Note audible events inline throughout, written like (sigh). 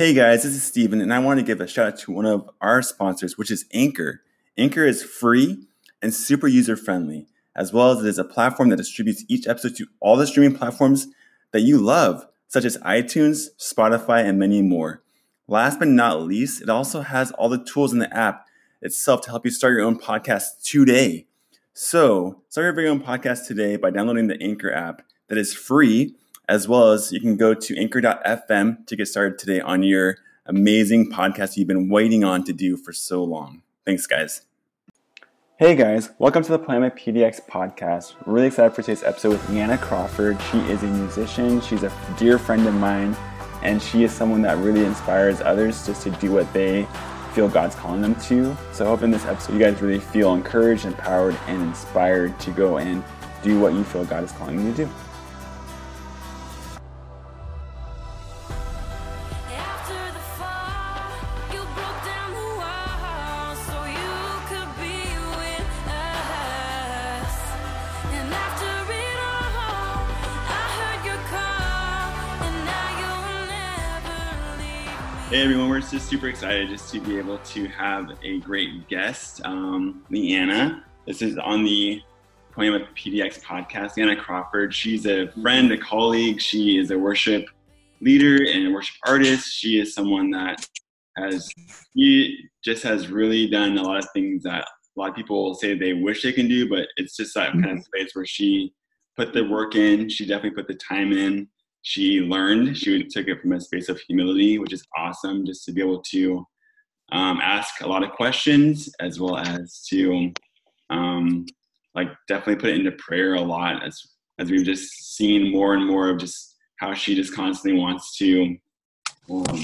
Hey guys, this is Stephen, and I want to give a shout out to one of our sponsors, which is Anchor. Anchor is free and super user friendly, as well as it is a platform that distributes each episode to all the streaming platforms that you love, such as iTunes, Spotify, and many more. Last but not least, it also has all the tools in the app itself to help you start your own podcast today. So, start your very own podcast today by downloading the Anchor app that is free as well as you can go to anchor.fm to get started today on your amazing podcast you've been waiting on to do for so long. Thanks, guys. Hey guys, welcome to the Planet PDX podcast. Really excited for today's episode with Leanna Crawford. She is a musician, she's a dear friend of mine, and she is someone that really inspires others just to do what they feel God's calling them to. So I hope in this episode you guys really feel encouraged, empowered, and inspired to go and do what you feel God is calling you to do. Super excited just to be able to have a great guest, um, Leanna. This is on the Poiema PDX podcast. Leanna Crawford, she's a friend, a colleague. She is a worship leader and a worship artist. She is someone that has, she just has really done a lot of things that a lot of people say they wish they can do, but it's just that mm-hmm. kind of space where she put the work in. She definitely put the time in she learned. She took it from a space of humility, which is awesome, just to be able to um, ask a lot of questions as well as to um, like definitely put it into prayer a lot as as we've just seen more and more of just how she just constantly wants to um,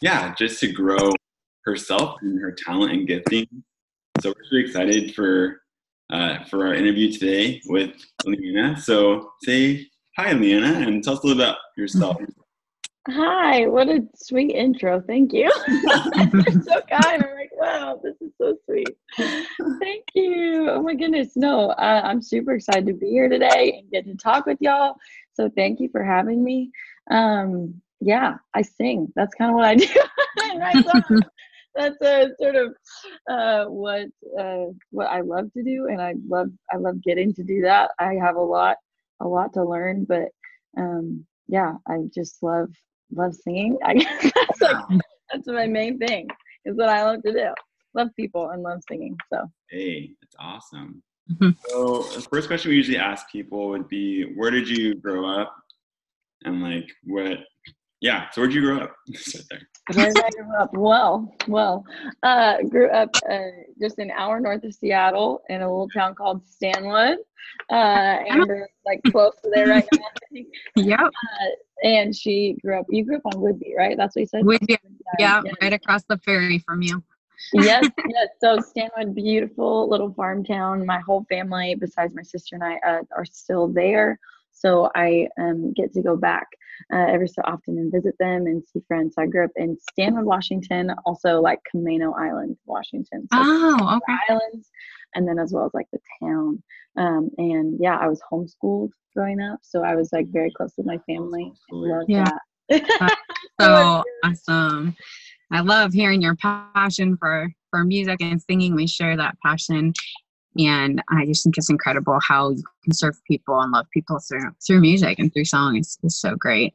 yeah just to grow herself and her talent and gifting so we're really excited for uh, for our interview today with Leanna. So say Hi, Leanna, and tell us a little about yourself. Hi, what a sweet intro. Thank you. (laughs) so kind. I'm like, wow, this is so sweet. Thank you. Oh my goodness. No, uh, I'm super excited to be here today and get to talk with y'all. So thank you for having me. Um, yeah, I sing. That's kind of what I do. (laughs) That's a sort of uh, what uh, what I love to do, and I love I love getting to do that. I have a lot a lot to learn, but um, yeah, I just love love singing. I (laughs) guess that's like that's my main thing is what I love to do. Love people and love singing. So hey, that's awesome. Mm-hmm. So the first question we usually ask people would be, where did you grow up, and like what yeah. So where'd you grow up? (laughs) Where did I grow up? Well, well, uh, grew up uh, just an hour north of Seattle in a little town called Stanwood, uh, and like close to there right now. (laughs) yep. Uh, and she grew up. You grew up on Whidbey, right? That's what you said. Whidbey, yeah, yeah, right across the ferry from you. yes, (laughs) yes. So Stanwood, beautiful little farm town. My whole family, besides my sister and I, uh, are still there. So I um, get to go back uh, every so often and visit them and see friends. So I grew up in Stanwood, Washington, also like Camano Island, Washington. So oh, okay. Islands, and then as well as like the town. Um, and yeah, I was homeschooled growing up, so I was like very close with my family. Love yeah. that. (laughs) so awesome. I love hearing your passion for for music and singing. We share that passion and I just think it's incredible how you can serve people and love people through through music and through song. It's, it's so great.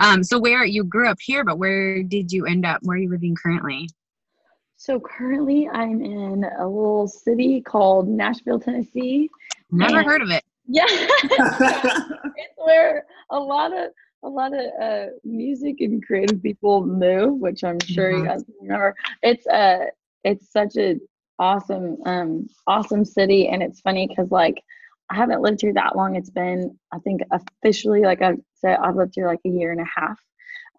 Um, so where you grew up here, but where did you end up? Where are you living currently? So currently, I'm in a little city called Nashville, Tennessee. Never heard of it. (laughs) Yeah, it's where a lot of a lot of uh, music and creative people move, which I'm sure mm-hmm. you guys remember. It's a uh, it's such a awesome um awesome city. And it's funny because like i haven't lived here that long. It's been i think officially like i said i've lived here like a year and a half.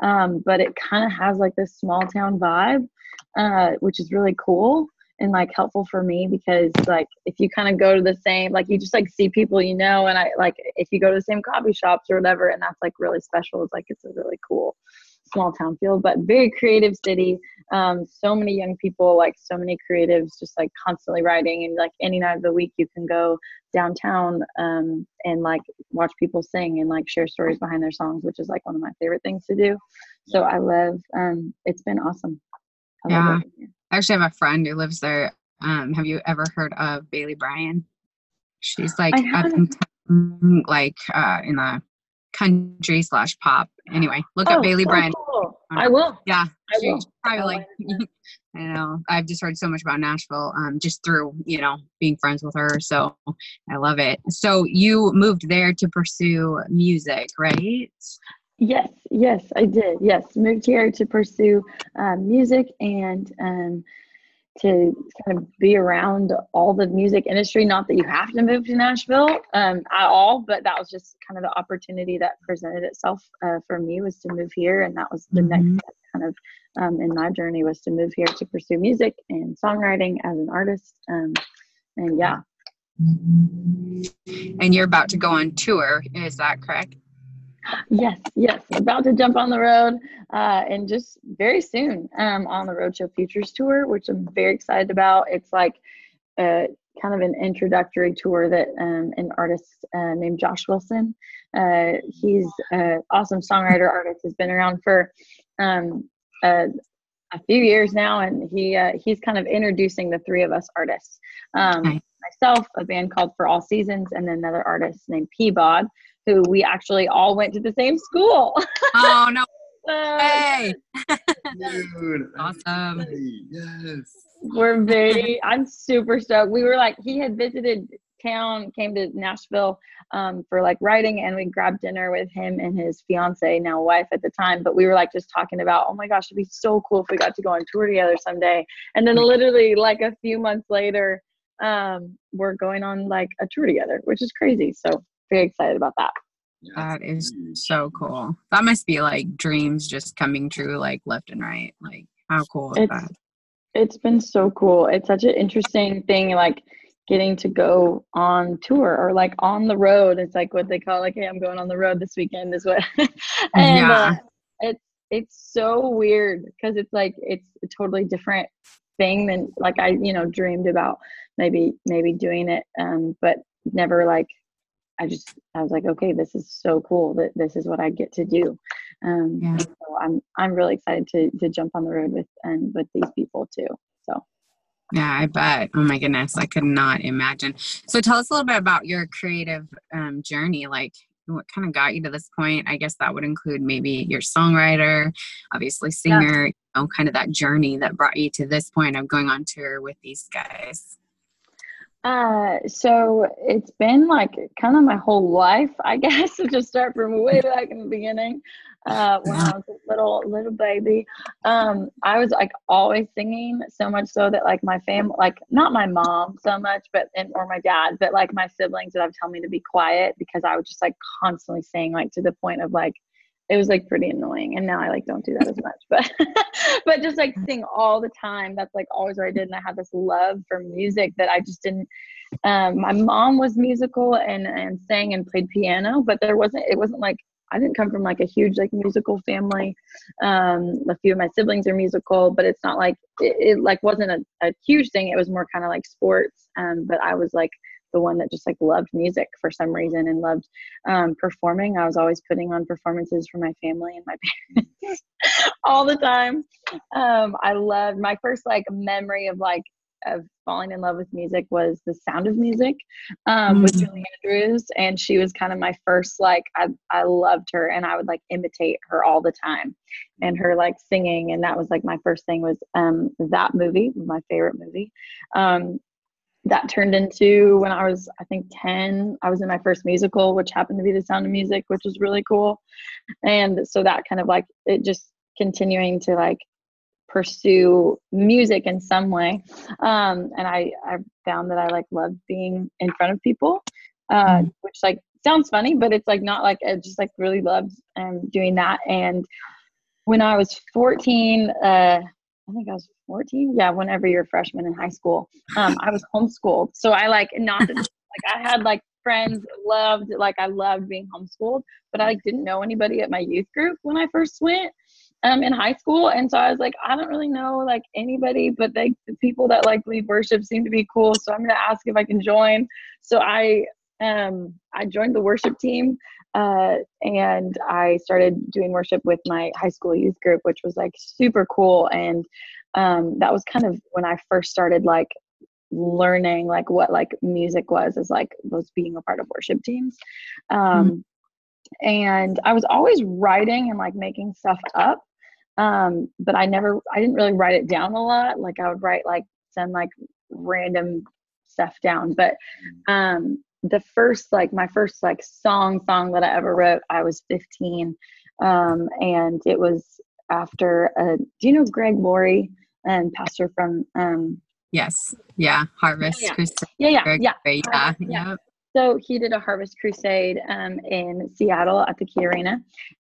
Um but it kind of has like this small town vibe uh which is really cool and like helpful for me because like if you kind of go to the same like you just like see people you know. And i like if you go to the same coffee shops or whatever and that's like really special it's like it's a really cool small town feel but very creative city um, so many young people, like so many creatives, just like constantly writing. And like any night of the week, you can go downtown um, and like watch people sing and like share stories behind their songs, which is like one of my favorite things to do. So I love. Um, it's been awesome. I yeah, I actually have a friend who lives there. Um, have you ever heard of Bailey Bryan? She's like up in, like uh, in the country slash pop. Anyway, look oh, Bailey Bryan. Cool. I will. Yeah, I will. probably like. (laughs) I know. I've just heard so much about Nashville, um, just through you know being friends with her. So I love it. So you moved there to pursue music, right? Yes, yes, I did. Yes, moved here to pursue um, music and um, to kind of be around all the music industry. Not that you have to move to Nashville um, at all, but that was just kind of the opportunity that presented itself uh, for me was to move here, and that was the mm-hmm. next kind of um, in my journey was to move here to pursue music and songwriting as an artist. Um, and yeah. And you're about to go on tour, is that correct? Yes, yes. About to jump on the road uh, and just very soon um, on the Roadshow Futures Tour, which I'm very excited about. It's like a, kind of an introductory tour that um, an artist uh, named Josh Wilson, uh, he's an awesome songwriter artist, has been around for um, a, a, few years now, and he uh, he's kind of introducing the three of us artists. Um, myself, a band called For All Seasons, and then another artist named Peabod who we actually all went to the same school. Oh no. (laughs) hey. Dude, awesome. Yes. We're (laughs) very I'm super stoked. We were like he had visited town, came to Nashville um, for like writing, and we grabbed dinner with him and his fiance, now wife at the time. But we were like just talking about, oh my gosh, it'd be so cool if we got to go on tour together someday. And then literally like a few months later, um, we're going on like a tour together, which is crazy. So very excited about that. That is so cool. That must be like dreams just coming true, like left and right. Like, how cool is it's, that? It's been so cool. It's such an interesting thing, like getting to go on tour or like on the road. It's like what they call like, hey, I'm going on the road this weekend. Is what. (laughs) and yeah. uh, it's it's so weird because it's like it's a totally different thing than like I you know dreamed about maybe maybe doing it, um, but never like I just I was like, okay, this is so cool that this is what I get to do. Um, yeah. So I'm I'm really excited to to jump on the road with and with these people too. So. Yeah, I bet. Oh my goodness, I could not imagine. So tell us a little bit about your creative um, journey. Like, what kind of got you to this point? I guess that would include maybe your songwriter, obviously singer. Yeah. You know, kind of that journey that brought you to this point of going on tour with these guys. Uh, so it's been like kind of my whole life, I (laughs) guess, to just start from way back in the beginning. Uh, when I was a little little baby, um, I was like always singing so much so that like my family, like not my mom so much, but and or my dad, but like my siblings would have tell me to be quiet because I would just like constantly sing, like to the point of like it was like pretty annoying and now i like don't do that as much but (laughs) but just like sing all the time that's like always what i did and i had this love for music that i just didn't um, my mom was musical and and sang and played piano but there wasn't it wasn't like I didn't come from like a huge like musical family. Um, a few of my siblings are musical, but it's not like it, it like wasn't a, a huge thing. It was more kind of like sports. Um, but I was like the one that just like loved music for some reason and loved um, performing. I was always putting on performances for my family and my parents (laughs) all the time. Um, I loved my first like memory of like of falling in love with music was the sound of music um, mm. with Julie Andrews. And she was kind of my first, like, I, I loved her and I would like imitate her all the time and her like singing. And that was like my first thing was um, that movie, my favorite movie. Um, that turned into when I was, I think, 10, I was in my first musical, which happened to be The Sound of Music, which was really cool. And so that kind of like, it just continuing to like pursue music in some way. Um, and I, I found that I like loved being in front of people, uh, mm-hmm. which like sounds funny, but it's like not like I just like really loved um, doing that. And when I was 14, uh, I think I was 14. Yeah, whenever you're a freshman in high school, um, I was homeschooled. So I like not like I had like friends loved like I loved being homeschooled, but I like, didn't know anybody at my youth group when I first went. um, in high school. And so I was like, I don't really know like anybody, but like the people that like lead worship seem to be cool. So I'm to ask if I can join. So I, um, I joined the worship team uh, and I started doing worship with my high school youth group, which was like super cool. And um, that was kind of when I first started like learning like what like music was as like was being a part of worship teams. Um, mm-hmm and I was always writing and like making stuff up. Um, but I never, I didn't really write it down a lot. Like I would write like some like random stuff down. But um, the first, like my first like song song that I ever wrote, I was 15, um, and it was after. a, do you know Greg Laurie and pastor from? Um, yes. Yeah. Harvest. Yeah. yeah. Yeah. Greg, yeah. Yeah. yeah. So he did a harvest crusade um, in Seattle at the Key Arena.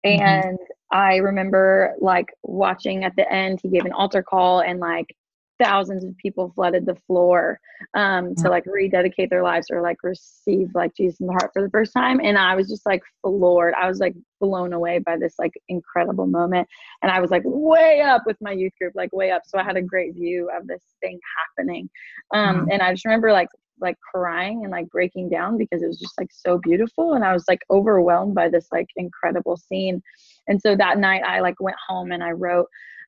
Mm-hmm. And mm-hmm. I remember like watching at the end, he gave an altar call and like thousands of people flooded the floor um, to like rededicate their lives or like receive like Jesus in the heart for the first time. And I was just like floored. I was like blown away by this like incredible moment. And I was like way up with my youth group, like way up. So I had a great view of this thing happening. Um, mm-hmm. And I just remember like like crying and like breaking down because it was just like so beautiful and i was like overwhelmed by this like incredible scene and so that night i like went home and i wrote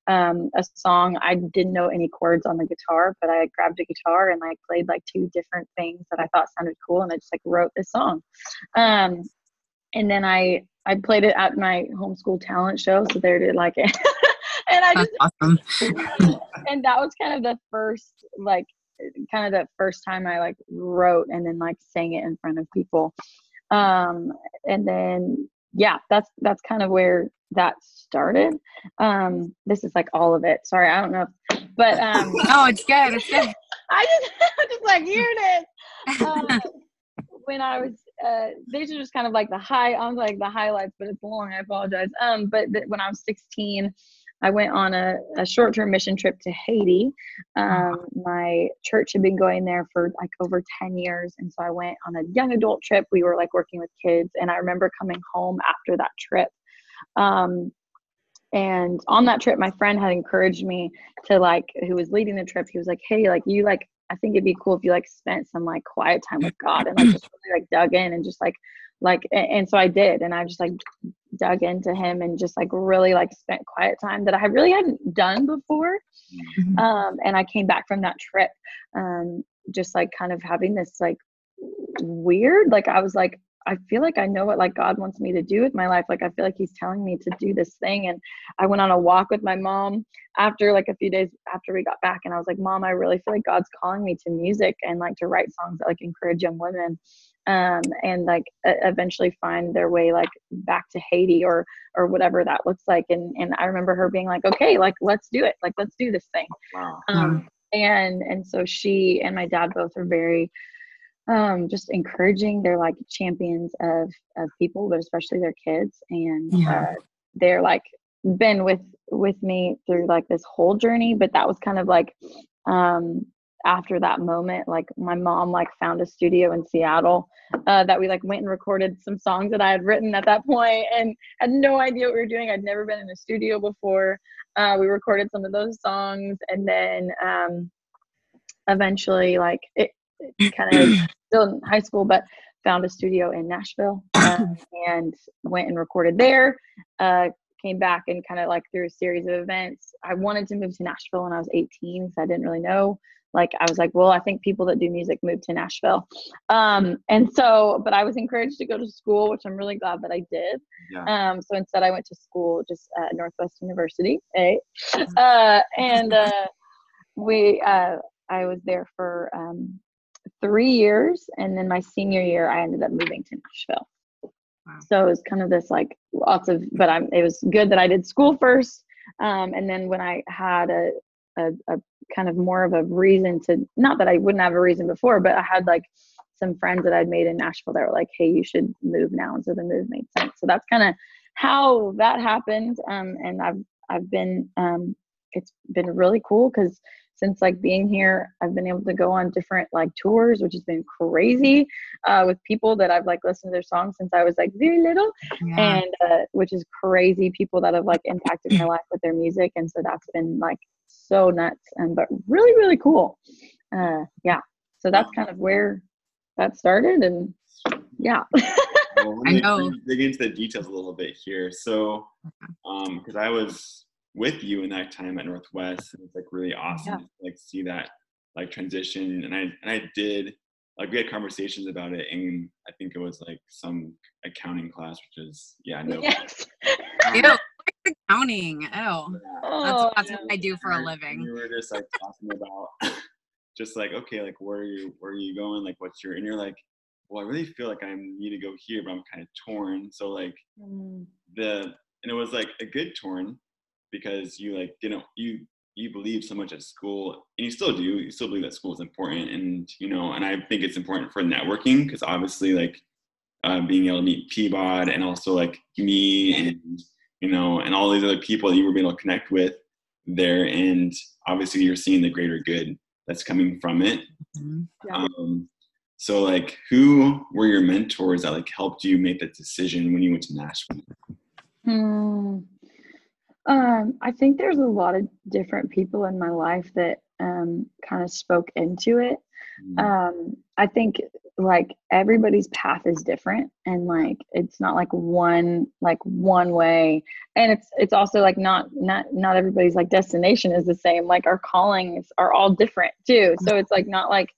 um, a song i didn't know any chords on the guitar but i grabbed a guitar and like played like two different things that i thought sounded cool and i just like wrote this song um, and then i i played it at my homeschool talent show so they did like it (laughs) and i just awesome. (laughs) and that was kind of the first like kind of the first time I like wrote and then like sang it in front of people. Um, and then yeah, that's that's kind of where that started. Um, this is like all of it. Sorry, I don't know, if, but um, no, (laughs) it's good. It's good. (laughs) I just (laughs) I'm just like here it is. Uh, when I was, uh, these are just kind of like the high. I was like the highlights, but it's long. I apologize. Um, but th- when I was 16, I went on a, a short term mission trip to Haiti. Um, my church had been going there for like over 10 years. And so I went on a young adult trip. We were like working with kids. And I remember coming home after that trip. Um, and on that trip, my friend had encouraged me to like, who was leading the trip, he was like, hey, like, you like, I think it'd be cool if you like spent some like quiet time with God and like just (clears throat) really like dug in and just like like and, and so I did and I just like dug into him and just like really like spent quiet time that I really hadn't done before. Mm-hmm. Um, and I came back from that trip, um, just like kind of having this like weird, like I was like, I feel like I know what like God wants me to do with my life. Like I feel like He's telling me to do this thing. And I went on a walk with my mom after like a few days after we got back, and I was like, Mom, I really feel like God's calling me to music and like to write songs that like encourage young women um, and like eventually find their way like back to Haiti or or whatever that looks like. And and I remember her being like, okay, like let's do it, like let's do this thing. Wow. Um, and and so she and my dad both are very um, just encouraging. They're like champions of of people, but especially their kids, and yeah. uh, they're like been with with me through like this whole journey. But that was kind of like um after that moment like my mom like found a studio in seattle uh, that we like went and recorded some songs that i had written at that point and had no idea what we were doing i'd never been in a studio before uh, we recorded some of those songs and then um, eventually like it, it kind of still in high school but found a studio in nashville uh, (coughs) and went and recorded there uh, came back and kind of like through a series of events i wanted to move to nashville when i was 18 so i didn't really know like I was like, well, I think people that do music move to Nashville. Um, and so, but I was encouraged to go to school, which I'm really glad that I did. Yeah. Um, so instead, I went to school just at Northwest University, eh? Uh, and uh, we, uh, I was there for um, three years, and then my senior year, I ended up moving to Nashville. Wow. So it was kind of this like lots of, but I'm. It was good that I did school first, um, and then when I had a, a, a kind of more of a reason to not that I wouldn't have a reason before, but I had like some friends that I'd made in Nashville that were like, "Hey, you should move now," and so the move made sense. So that's kind of how that happened. Um, and I've I've been um, it's been really cool because since like being here i've been able to go on different like tours which has been crazy uh, with people that i've like listened to their songs since i was like very little Yeah. and uh, which is crazy people that have like impacted my (clears throat) life with their music and so that's been like so nuts and but really really cool uh yeah so that's kind of where that started and yeah (laughs) Well, let I me know. dig- dig into the details a little bit here. So, um, because I was with you in that time at Northwest, and it's like really awesome Yeah. to like see that like transition. And I and I did like we had conversations about it, and I think it was like some accounting class, which is yeah no. yes (laughs) Ew, accounting. Ew. oh, That's, that's yeah. what I do for a living. We were just like talking about (laughs) just like okay, like where are you where are you going? Like what's your and you're like, well, I really feel like I need to go here, but I'm kind of torn. So like Mm, the and it was like a good torn because you like didn't you you believe so much at school and you still do you still believe that school is important and you know and i think it's important for networking because obviously like uh, being able to meet peabod and also like me and you know and all these other people that you were able to connect with there and obviously you're seeing the greater good that's coming from it Mhm. Yeah. um, so like who were your mentors that like helped you make that decision when you went to nashville Hmm. Um, I think there's a lot of different people in my life that um, kind of spoke into it. Um, I think like everybody's path is different, and like it's not like one like one way, and it's it's also like not not not everybody's like destination is the same. Like our callings are all different too, so it's like not like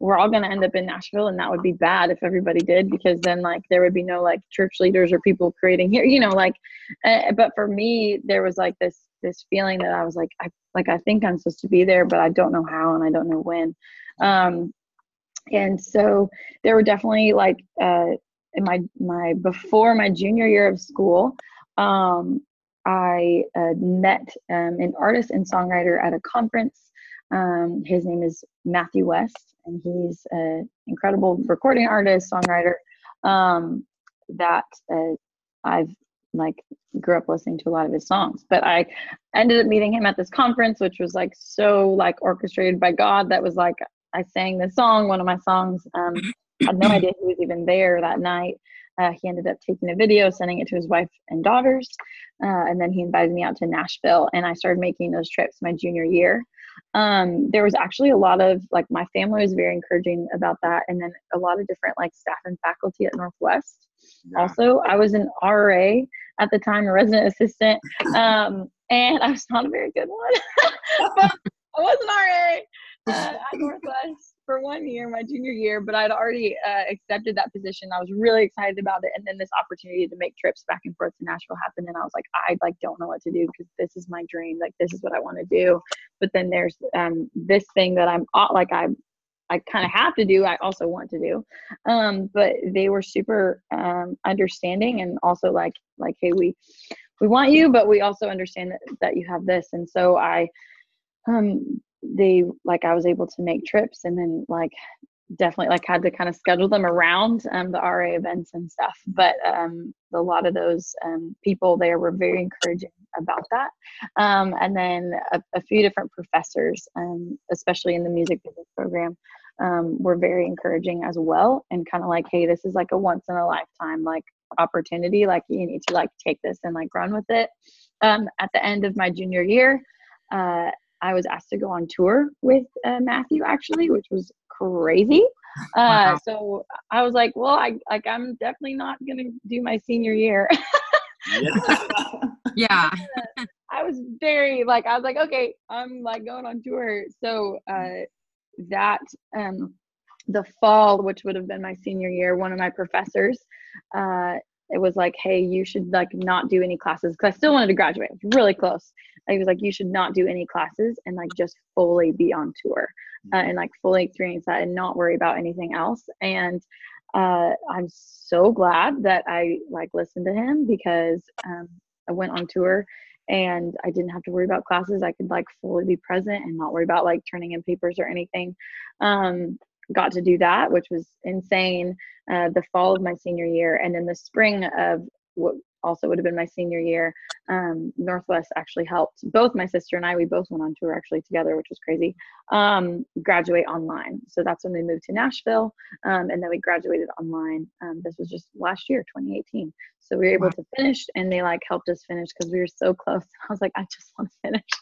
we're all going to end up in Nashville and that would be bad if everybody did because then like there would be no like church leaders or people creating here (laughs) you know like uh, but for me there was like this this feeling that I was like I like I think I'm supposed to be there but I don't know how and I don't know when. Um and so there were definitely like uh in my my before my junior year of school um I uh, met um, an artist and songwriter at a conference um, his name is Matthew West, and he's an incredible recording artist, songwriter. Um, that uh, I've like grew up listening to a lot of his songs, but I ended up meeting him at this conference, which was like so like orchestrated by God. That was like I sang this song, one of my songs. Um, I had no (clears throat) idea he was even there that night. Uh, he ended up taking a video, sending it to his wife and daughters, uh, and then he invited me out to Nashville, and I started making those trips my junior year um, there was actually a lot of like my family was very encouraging about that and then a lot of different like staff and faculty at northwest. Yeah. also i was an ra at the time a resident assistant um, and i was not a very good one. (laughs) But i was an ra uh, at northwest for one year my junior year but i'd already uh, accepted that position. I was really excited about it and then this opportunity to make trips back and forth to nashville happened and i was like i like don't know what to do because this is my dream like this is what i want to do. But then there's um, this thing that I'm like I I kind of have to do. I also want to do, um, but they were super um, understanding and also like like hey we we want you, but we also understand that that you have this, and so I um they like I was able to make trips and then like definitely like had to kind of schedule them around um, the RA events and stuff. But um, a lot of those um, people there were very encouraging about that. Um, and then a, a few different professors, um, especially in the music business program, um, were very encouraging as well. And kind of like, hey, this is like a once in a lifetime like opportunity. Like you need to like take this and like run with it. Um, at the end of my junior year, uh, I was asked to go on tour with uh, Matthew actually, which was crazy. (laughs) Uh, Wow. So I was like, well, I like I'm definitely not gonna do my senior year. (laughs) Yeah. (laughs) Yeah. I was very like I was like, okay, I'm like going on tour. So uh, that um, the fall, which would have been my senior year, one of my professors, uh, it was like, hey, you should like not do any classes because I still wanted to graduate. It was really close. He was like, you should not do any classes and like just fully be on tour uh, and like fully experience that and not worry about anything else. And uh, I'm so glad that I like listened to him because um, I went on tour and I didn't have to worry about classes. I could like fully be present and not worry about like turning in papers or anything. Um, got to do that, which was insane. Uh, the fall of my senior year, and in the spring of what also would have been my senior year. Um, Northwest actually helped both my sister and I. We both went on tour actually together, which was crazy. Um, graduate online, so that's when we moved to Nashville, um, and then we graduated online. Um, this was just last year, 2018. So we were able wow. to finish, and they like helped us finish because we were so close. (laughs) I was like, I just want to finish. (laughs)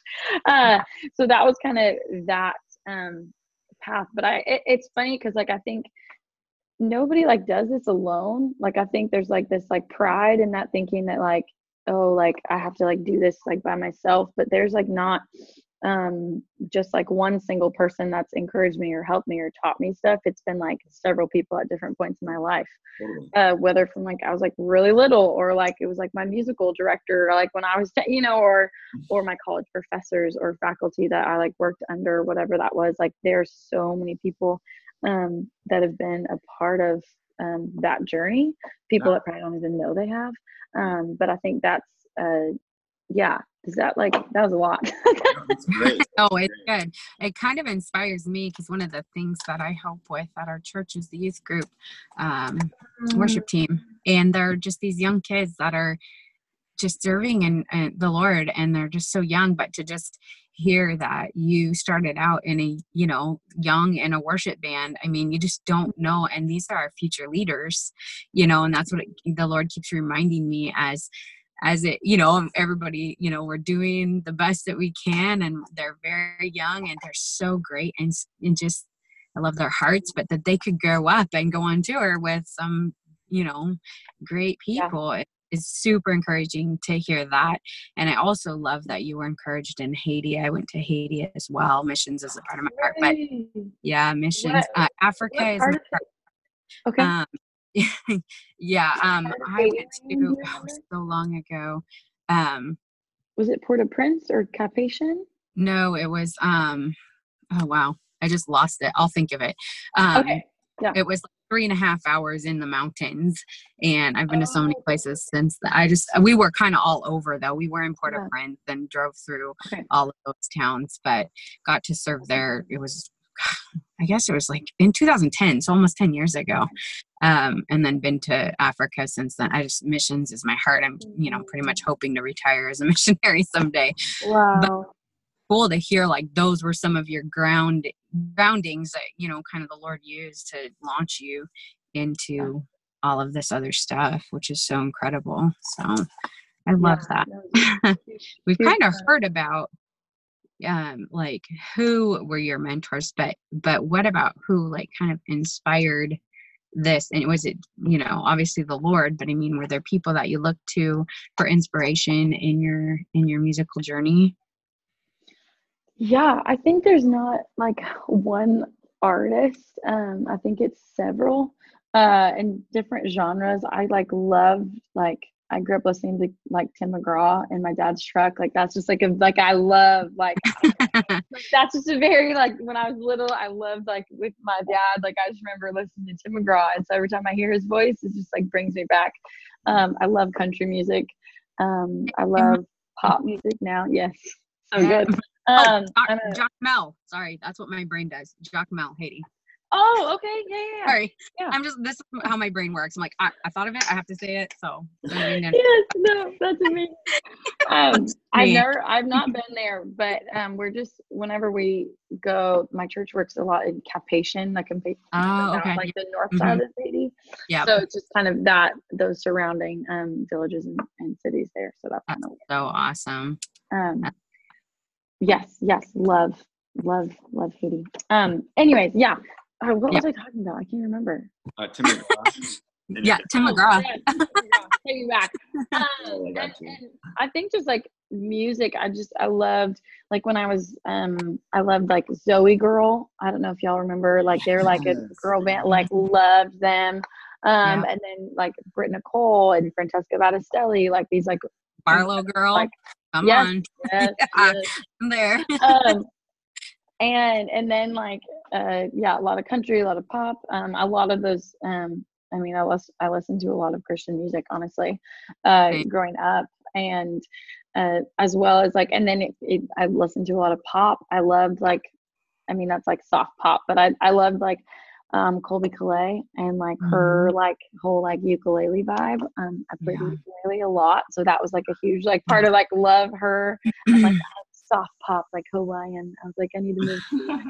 Uh, so that was kind of that um, path. But I, it, it's funny because like I think nobody like does this alone. Like i think there's like this like pride in that thinking that like oh like i have to like do this like by myself but there's like not um just like one single person that's encouraged me or helped me or taught me stuff. It's been like several people at different points in my life. Uh whether from like i was like really little or like it was like my musical director or like when i was (laughs) you know or or my college professors or faculty that i like worked under whatever that was like there's so many people um, that have been a part of um, that journey. People that probably don't even know they have. Um, but I think that's, uh, yeah, is that like, that was a lot. oh, (laughs) (laughs) it's good. It kind of inspires me because one of the things that I help with at our church is the youth group um, mm-hmm. worship team. And they're just these young kids that are just serving in, in the Lord and they're just so young, but to just hear that you started out in a you know young in a worship band i mean you just don't know and these are our future leaders you know and that's what it, the lord keeps reminding me as as it you know everybody you know we're doing the best that we can and they're very young and they're so great and, and just i love their hearts but that they could grow up and go on tour with some you know great people yeah is super encouraging to hear that. And I also love that you were encouraged in Haiti. I went to Haiti as well. Missions is a part of my heart, but yeah, missions. Uh, Africa is. Okay. Um, (laughs) yeah, um, I went to oh, so long ago. Um, was it Port-au-Prince or Cap-Haïtien? No, it was. Um, oh wow, I just lost it. I'll think of it. Um, okay. Yeah. It was three and a half hours in the mountains and i've been to so many oh. places since that i just we were kind of all over though. We were in port-au-prince yeah. and drove through okay. all of those towns but got to serve there. It was (sighs) i guess it was like in 2010 so almost 10 years ago. Um, and then been to africa since then. I just missions is my heart. I'm you know pretty much hoping to retire as a (laughs) missionary someday. Wow. but cool to hear like those were some of your ground groundings that you know kind of the lord used to launch you into all of this other stuff which is so incredible so i love yeah, that (laughs) we've kind of heard about um like who were your mentors but but what about who like kind of inspired this? And was it you know obviously the lord but i mean were there people that you looked to for inspiration in your in your musical journey yeah, I think there's not like one artist. Um, I think it's several uh in different genres. I like love like I grew up listening to like Tim McGraw in my dad's truck. Like that's just like a like I love like, (laughs) like that's just a very like when I was little I loved like with my dad like I just remember listening to Tim McGraw and so every time I hear his voice it just like brings me back. Um, I love country music. Um, I love pop music now. Yes, so good. Oh, um, oh, Jock, Mel. Sorry, that's what my brain does. Jacmel, Haiti. Oh, okay. Yeah, yeah, yeah. Sorry. Yeah. I'm just, this is how my brain works. I'm like, I, I thought of it. I have to say it. So. (laughs) yes, no, that's (laughs) me. Um, I've never, I've not been there, but um, we're just, whenever we go, my church works a lot in Cap-Haïtien, like in oh, okay. like the north mm-hmm. side of Haiti. Yeah. So it's just kind of that, those surrounding um, villages and, and cities there. So that's, that's kind of so awesome. Um, Yes, yes, love, love, love Haiti. Um. Anyways, yeah. Uh, what yeah. was I talking about? I can't remember. Uh, Tim McGraw. (laughs) yeah, Tim McGraw. Oh, Take me back. (laughs) Um, and, and I think just like music, I just I loved like when I was um I loved like Zoe Girl. I don't know if y'all remember. Like they're like a girl band. Like loved them. Um, yeah. and then like Britt Nicole and Francesca Battistelli, like these like Barlow Girl. Like Come yes, on. (laughs) Yes, yeah, yes. I'm there. um, (laughs) and and then like uh yeah, a lot of country, a lot of pop, um, a lot of those um I mean I was I listened to a lot of Christian music honestly, uh growing up and uh as well as like and then it, it, I listened to a lot of pop. I loved like I mean that's like soft pop, but I I loved like um, Colbie Caillat and like her like whole like ukulele vibe. Um, I played Yeah. ukulele a lot, so that was like a huge like part of like love her and like soft pop like Hawaiian. I was like, I need to move, to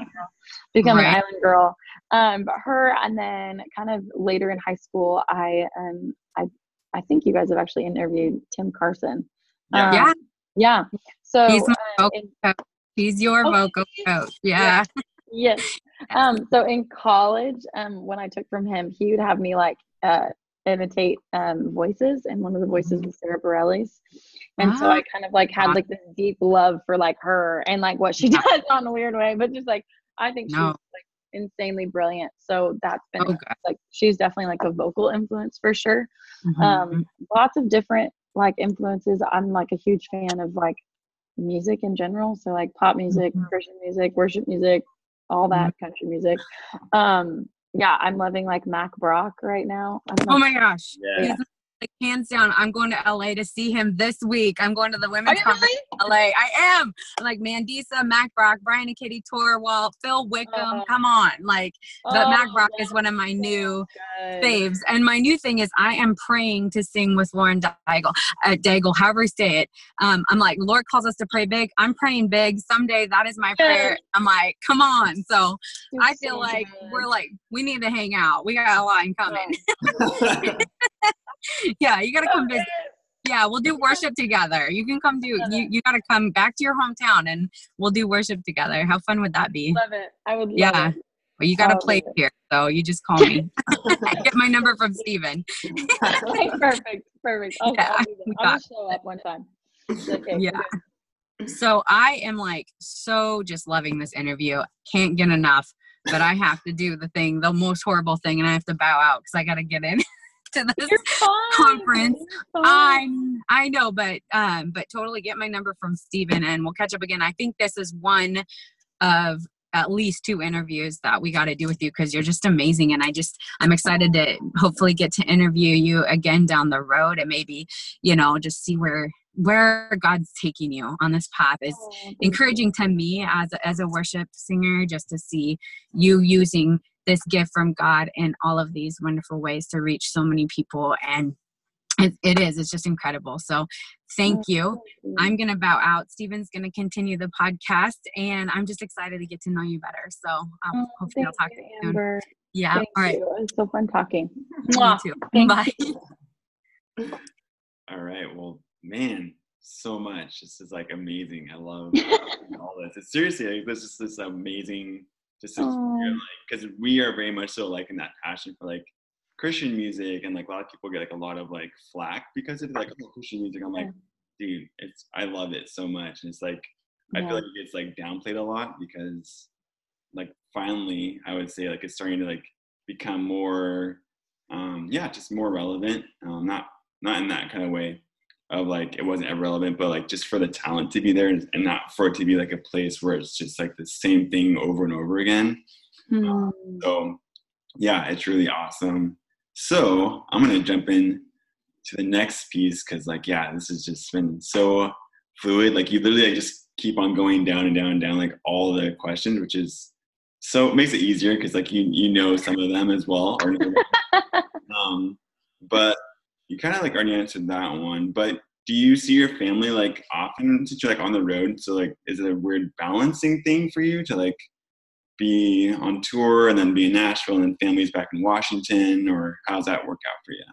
become Right. an island girl. Um, but her, and then kind of later in high school, I um, I I think you guys have actually interviewed Tim Carson. Yeah. Um, Yeah. yeah. So He's my uh, vocal in- coach. He's your Oh, vocal coach. Yeah. yes. (laughs) Um, so in college, um, when I took from him, he would have me like uh, imitate um, voices, and one of the voices was Sara Bareilles. And so Ah. I kind of like had like this deep love for like her and like what she (laughs) does on a weird way, but just like I think she's like insanely brilliant. So that's been Oh, like she's definitely like a vocal influence for sure. Mhm. Um, lots of different like influences. I'm like a huge fan of like music in general. So like pop music, Mhm. Christian music, worship music, all that country music. (laughs) Um, yeah, I'm loving like Mack Brock right now. I don't know oh my gosh. Yeah. Like hands down. I'm going to LA to see him this week. I'm going to the women's conference really? in LA. I am. I'm like Mandisa, Mack Brock, Brian and Katie Torwalt, Phil Wickham. Oh. Come on. Like but Mac Oh, Brock is one of my new good. faves. And my new thing is I am praying to sing with Lauren Daigle, uh, Daigle, however you say it. Um, I'm like, Lord calls us to pray big. I'm praying big. Someday that is my prayer. I'm like, come on. So She's I feel so like good. we're like, we need to hang out. We got a lot in common. (laughs) (laughs) (laughs) yeah, you got to come visit. Yeah, we'll do worship together. You can come do, you, you got to come back to your hometown and we'll do worship together. How fun would that be? Love it. I would love Yeah. it. Well, you got to Oh, place here. So you just call me. (laughs) (laughs) Get my number from Stephen. Okay, perfect. Perfect. I'll, Yeah, I'll, do that. we I'll show up one time. Okay, Yeah. So I am like so just loving this interview. Can't get enough, but I have to do the thing, the most horrible thing, and I have to bow out because I got to get in to this conference. I. I know, but um, but totally get my number from Stephen and we'll catch up again. I think this is one of at least two interviews that we got to do with you because you're just amazing and i just i'm excited to hopefully get to interview you again down the road and maybe you know just see where where god's taking you on this path is Oh, encouraging to me as a, as a worship singer just to see you using this gift from God in all of these wonderful ways to reach so many people and it, it is it's just incredible so thank you i'm going to bow out stephen's going to continue the podcast and i'm just excited to get to know you better so um, Oh, hopefully i'll talk you, to you soon Amber. yeah Thank all right you. It was so fun talking. (laughs) you too Thank bye (laughs) All right. Well, man, so much. This is like amazing. I love (laughs) all this. It's seriously like this is this amazing just because we are very much so like in that passion for like Christian music and like a lot of people get like a lot of like flack because of like oh, Christian music. I'm like, dude, it's I love it so much. And it's like I feel like it gets like downplayed a lot because like finally I would say like it's starting to like become more um yeah, just more relevant. Um not not in that kind of way of like it wasn't ever relevant, but like just for the talent to be there and, and not for it to be like a place where it's just like the same thing over and over again. Hmm. So yeah, it's really awesome. So I'm gonna jump in to the next piece because like yeah, this has just been so fluid. Like you literally like, just keep on going down and down and down like all the questions, which is so it makes it easier because like you you know some of them as well. Or (laughs) um, but you kind of like already answered that one. But do you see your family like often since you're like on the road? So like, is it a weird balancing thing for you to like be on tour and then be in Nashville and then families back in Washington, or how's that work out for you?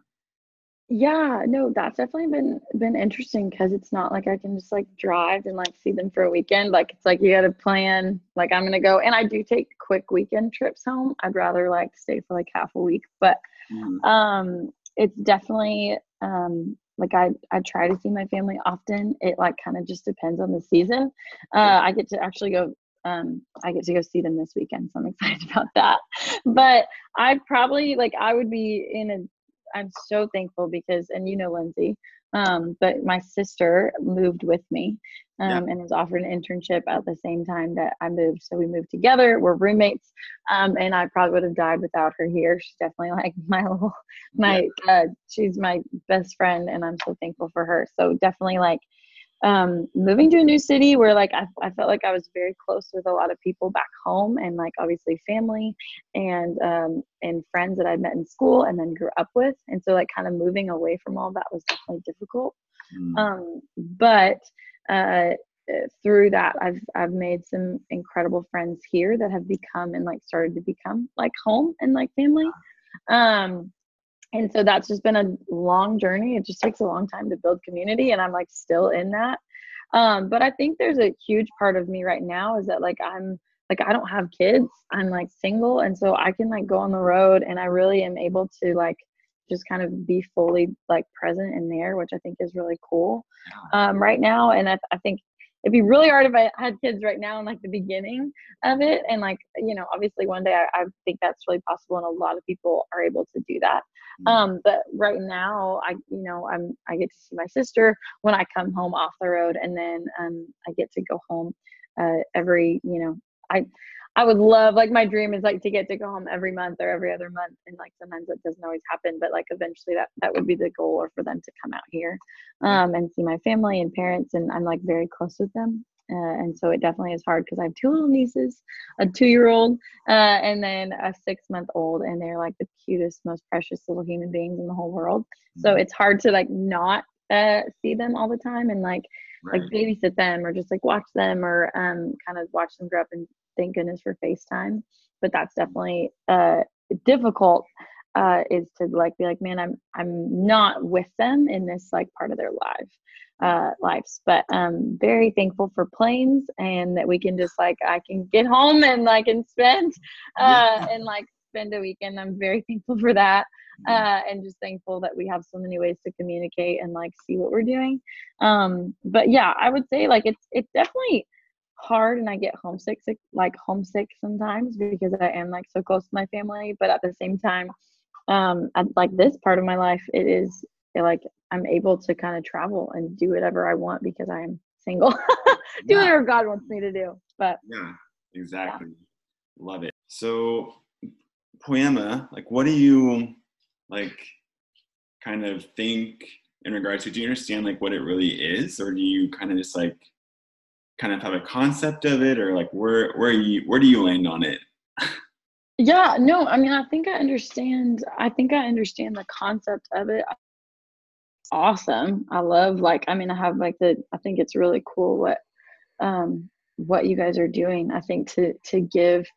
Yeah, no, that's definitely been been interesting because it's not like I can just like drive and like see them for a weekend. Like it's like you got to plan. Like I'm gonna go, and I do take quick weekend trips home. I'd rather like stay for like half a week, but Mm, um, it's definitely um like I I try to see my family often. It like kind of just depends on the season. Uh, I get to actually go. Um, I get to go see them this weekend, so I'm (laughs) excited about that. But I probably like I would be in a. I'm so thankful because, and you know Lindsay, um, but my sister moved with me, um, Yeah. and was offered an internship at the same time that I moved. So we moved together. We're roommates, um, and I probably would have died without her here. She's definitely (laughs) like my little, my, uh, she's my best friend, and I'm so thankful for her. So definitely like, um, moving to a new city where like I, I felt like I was very close with a lot of people back home and like obviously family and um, and friends that I'd met in school and then grew up with. And so like kind of moving away from all that was definitely difficult. Mm. Um, but uh, through that I've I've made some incredible friends here that have become and like started to become like home and like family. Um, and so that's just been a long journey. It just takes a long time to build community and i'm like still in that. Um, but i think there's a huge part of me right now is that like i'm like i don't have kids. I'm like single and so i can like go on the road and i really am able to like just kind of be fully like present in there which i think is really cool. Um, right now and I, I think it'd be really hard if I had kids right now in like the beginning of it. And like, you know, obviously one day I, I think that's really possible and a lot of people are able to do that. Mm-hmm. Um, but right now I, you know, I'm, I get to see my sister when I come home off the road and then um, I get to go home uh, every, you know, I, I would love like my dream is like to get to go home every month or every other month and like sometimes it doesn't always happen but like eventually that that would be the goal or for them to come out here um, and see my family and parents and I'm like very close with them uh, and so it definitely is hard because I have two little nieces, a two-year-old, uh, and then a six-month-old, and they're like the cutest, most precious little human beings in the whole world. So mm-hmm. it's hard to like not uh, see them all the time and like right. like babysit them or just like watch them or um, kind of watch them grow up and thank goodness for FaceTime. But that's definitely uh, difficult. Uh, is to like be like, man, I'm I'm not with them in this like part of their life, uh, lives. But um, very thankful for planes and that we can just like I can get home and like and spend (laughs) uh, yeah. and like spend a weekend. I'm very (laughs) thankful for that. Mm-hmm. Uh, and just thankful that we have so many ways to communicate and like see what we're doing. Um, but yeah, I would say like it's it's definitely hard and I get homesick like homesick sometimes because I am like so close to my family but at the same time um at like this part of my life it is like I'm able to kind of travel and do whatever I want because I'm single (laughs) do yeah. whatever God wants me to do but yeah exactly yeah. love it so Poiema like what do you like kind of think in regards to do you understand like what it really is or do you kind of just like kind of have a concept of it or like where where you where do you land on it? Yeah no i mean i think i understand i think i understand the concept of it. Awesome i love like i mean i have like the i think it's really cool what um what you guys are doing i think to to give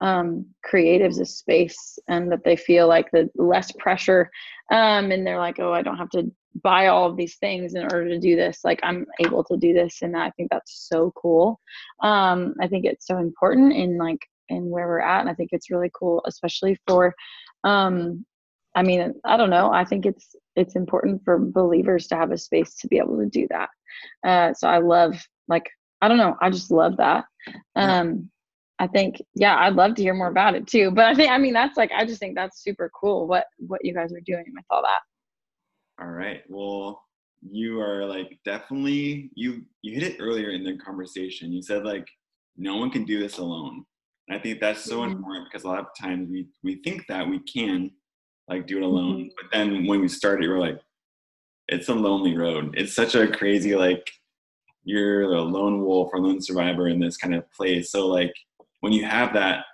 um creatives a space and that they feel like the less pressure um and they're like oh i don't have to buy all of these things in order to do this like i'm able to do this and i think that's so cool um i think it's so important in like in where we're at and i think it's really cool especially for um i mean i don't know i think it's it's important for believers to have a space to be able to do that uh so i love like i don't know i just love that um I think, yeah, I'd love to hear more about it too. But I think, I mean, that's like, I just think that's super cool what what you guys are doing with all that. All right. Well, you are like definitely you you hit it earlier in the conversation. You said like no one can do this alone. And I think that's so mm-hmm. important because a lot of times we we think that we can like do it alone, mm-hmm. but then when we started, we're like, it's a lonely road. It's such a crazy like you're a lone wolf or lone survivor in this kind of place. So like when you have that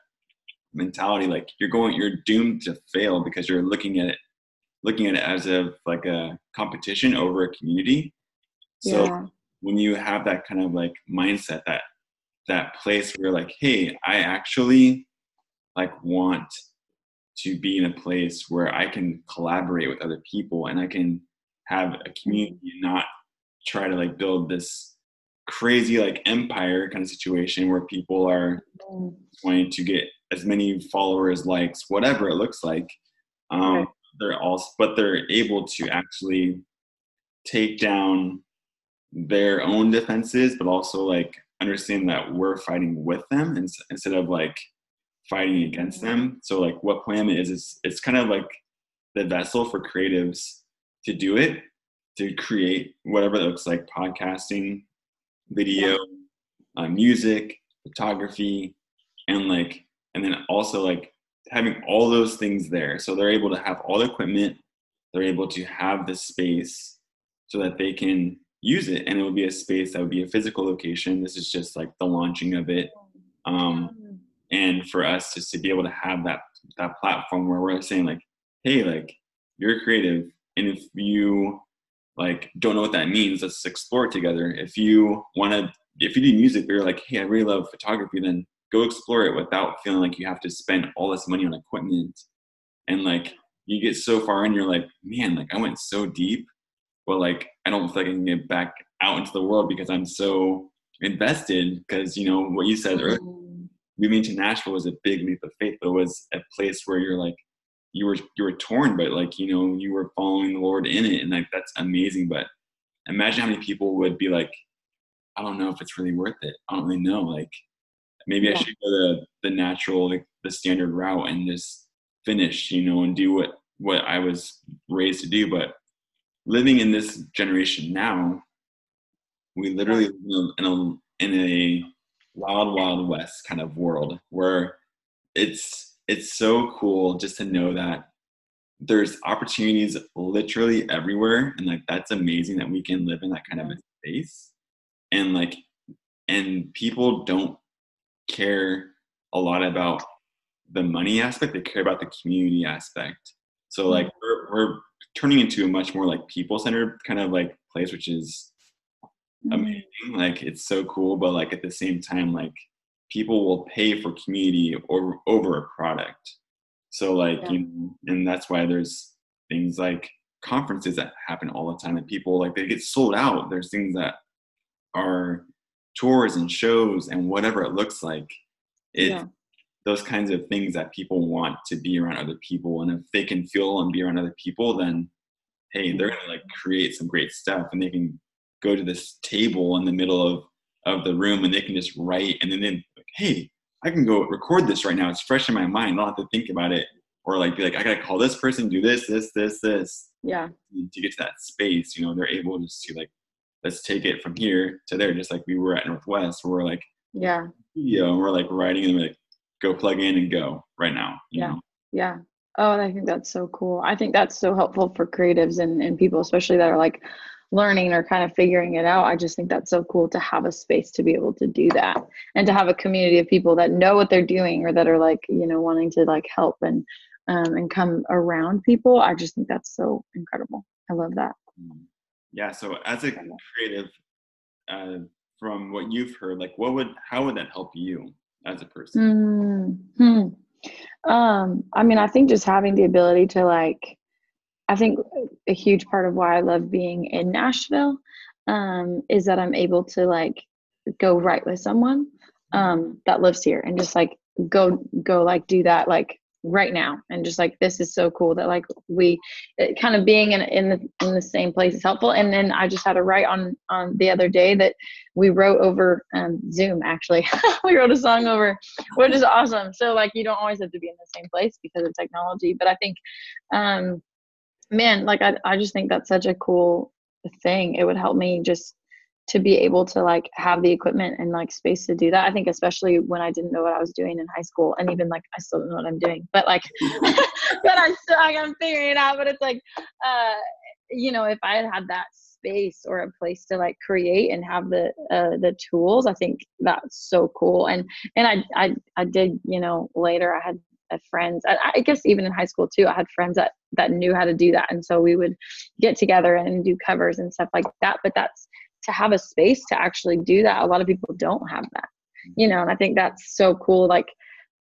mentality, like you're going, you're doomed to fail because you're looking at it looking at it as a like a competition over a community. So yeah. when you have that kind of like mindset, that that place where like, hey, I actually like want to be in a place where I can collaborate with other people and I can have a community and not try to like build this crazy like empire kind of situation where people are mm. wanting to get as many followers, likes, whatever it looks like. Um, right they're also but they're able to actually take down their own defenses but also like understand that we're fighting with them instead of like fighting against them. So like what Poiema is is it's kind of like the vessel for creatives to do it to create whatever it looks like podcasting video uh, music photography and like and then also like having all those things there. So they're able to have all the equipment, they're able to have the space so that they can use it. And it would be a space that would be a physical location. This is just like the launching of it. Um, and for us just to be able to have that that platform where we're saying like hey like you're creative. And if you like don't know what that means let's explore it together. If you want to if you do music but you're like hey i really love photography then go explore it without feeling like you have to spend all this money on equipment. And like you get so far and you're like man like i went so deep but like i don't feel like i can get back out into the world because i'm so invested. Because you know what you said earlier mm-hmm. moving to nashville was a big leap of faith but it was a place where you're like you were you were torn but like you know you were following the lord in it and like that's amazing but imagine how many people would be like i don't know if it's really worth it. I don't really know like maybe yeah. i should go the the natural like the standard route and just finish you know and do what what i was raised to do. But living in this generation now we literally live in a in a wild wild west kind of world where it's it's so cool just to know that there's opportunities literally everywhere and like that's amazing that we can live in that kind of a mm-hmm. space. And like and people don't care a lot about the money aspect they care about the community aspect so like mm. we're, we're turning into a much more like people centered kind of like place which is mm-hmm. amazing like it's so cool but like at the same time like people will pay for community or over a product so like yeah. you know, and that's why there's things like conferences that happen all the time and people like they get sold out there's things that are tours and shows and whatever it looks like it yeah. those kinds of things that people want to be around other people and if they can feel and be around other people then hey they're mm-hmm. gonna like create some great stuff and they can go to this table in the middle of of the room and they can just write and then they like, hey i can go record this right now. It's fresh in my mind. I don't have to think about it. Or like be like i gotta call this person do this this this this. Yeah. To get to that space you know they're able just to like let's take it from here to there just like we were at northwest where we're like yeah studio and we're like writing and like go plug in and go right now yeah know? yeah oh and i think that's so cool i think that's so helpful for creatives and, and people especially that are like learning or kind of figuring it out. I just think that's so cool to have a space to be able to do that and to have a community of people that know what they're doing or that are like, you know, wanting to like help and um, and come around people. I just think that's so incredible. I love that. Mm. Yeah. So as a creative, uh, from what you've heard, like what would how would that help you as a person? Mm-hmm. Um, I mean, I think just having the ability to like I think a huge part of why I love being in Nashville um, is that I'm able to like go right with someone um, that lives here and just like go go like do that like right now and just like this is so cool that like we kind of being in in the in the same place is helpful. And then I just had a write on on the other day that we wrote over um, Zoom actually. (laughs) We wrote a song over which is awesome. So like you don't always have to be in the same place because of technology but I think um man, like I, I just think that's such a cool thing. It would help me just to be able to like have the equipment and like space to do that. I think especially when I didn't know what I was doing in high school and even like I still don't know what I'm doing, but like (laughs) but I'm still like I'm figuring it out. But it's like uh you know, if I had had that space or a place to like create and have the uh the tools, I think that's so cool. And and I I I did, you know, later I had friends I, I, guess even in high school too i had friends that that knew how to do that and so we would get together and do covers and stuff like that but that's to have a space to actually do that a lot of people don't have that you know and i think that's so cool like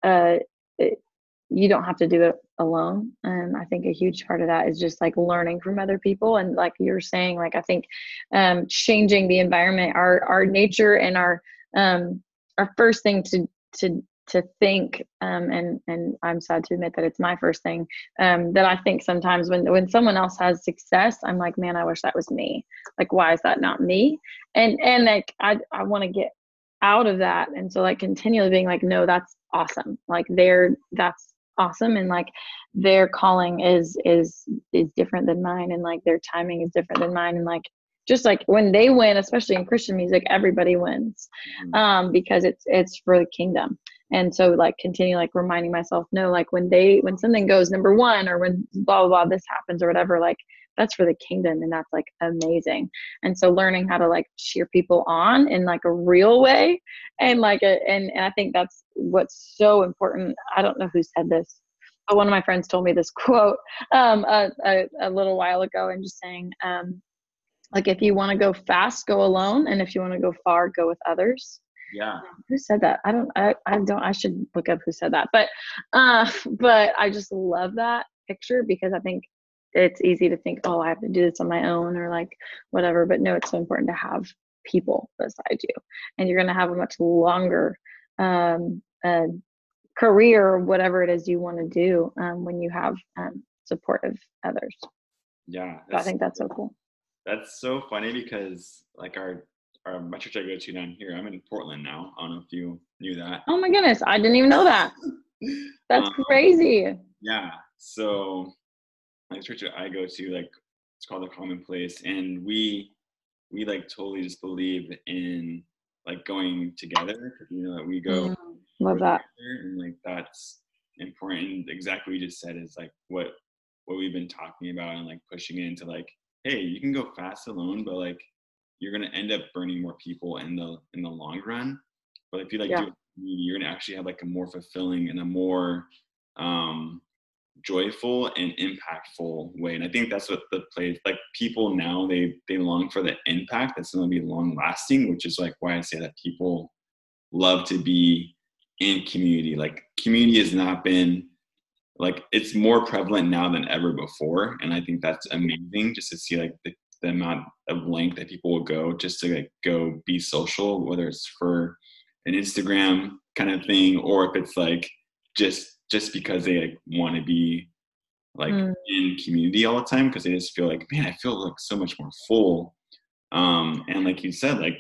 uh it, you don't have to do it alone and i think a huge part of that is just like learning from other people and like you're saying like i think um changing the environment our our nature and our um our first thing to to to think um, and and i'm sad to admit that it's my first thing um, that i think sometimes when when someone else has success i'm like man i wish that was me. Like why is that not me? And and like i i want to get out of that. And so like continually being like no that's awesome. Like they're that's awesome. And like their calling is is is different than mine. And like their timing is different than mine. And like just like when they win especially in christian music everybody wins mm-hmm. um because it's it's for the kingdom and so like continue like reminding myself no like when they when something goes number one or when blah blah blah this happens or whatever like that's for the kingdom and that's like amazing. And so learning how to like cheer people on in like a real way and like a, and, and i think that's what's so important. I don't know who said this but one of my friends told me this (laughs) quote um, a, a, a little while ago and just saying um, like if you want to go fast go alone and if you want to go far go with others yeah. Um, who said that? I don't I, I don't i should look up who said that but uh (laughs) but i just love that picture because i think it's easy to think oh i have to do this on my own or like whatever but no it's so important to have people beside you and you're going to have a much longer um uh, career whatever it is you want to do um, when you have um, supportive others. Yeah so i think that's so cool. That's so funny because like our our my church I go to down here, I'm in Portland now. I don't know if you knew that. Oh my goodness, I didn't even know that. (laughs) That's um, crazy. Yeah. So like church I go to, like it's called the Common Place, and we we like totally just believe in like going together. You know that we go. Mm, love that. And like that's important. Exactly what you just said is like what what we've been talking about and like pushing into like, hey, you can go fast alone, but like you're going to end up burning more people in the in the long run. But if you like yeah. do you're going to actually have like a more fulfilling and a more um joyful and impactful way. And i think that's what the place like people now they they long for the impact that's going to be long lasting which is like why i say that people love to be in community. Like community has not been like it's more prevalent now than ever before. And i think that's amazing just to see like the the amount of length that people will go just to like go be social, whether it's for an Instagram kind of thing or if it's like just just because they like want to be like mm. in community all the time because they just feel like man I feel like so much more full. Um, and like you said, like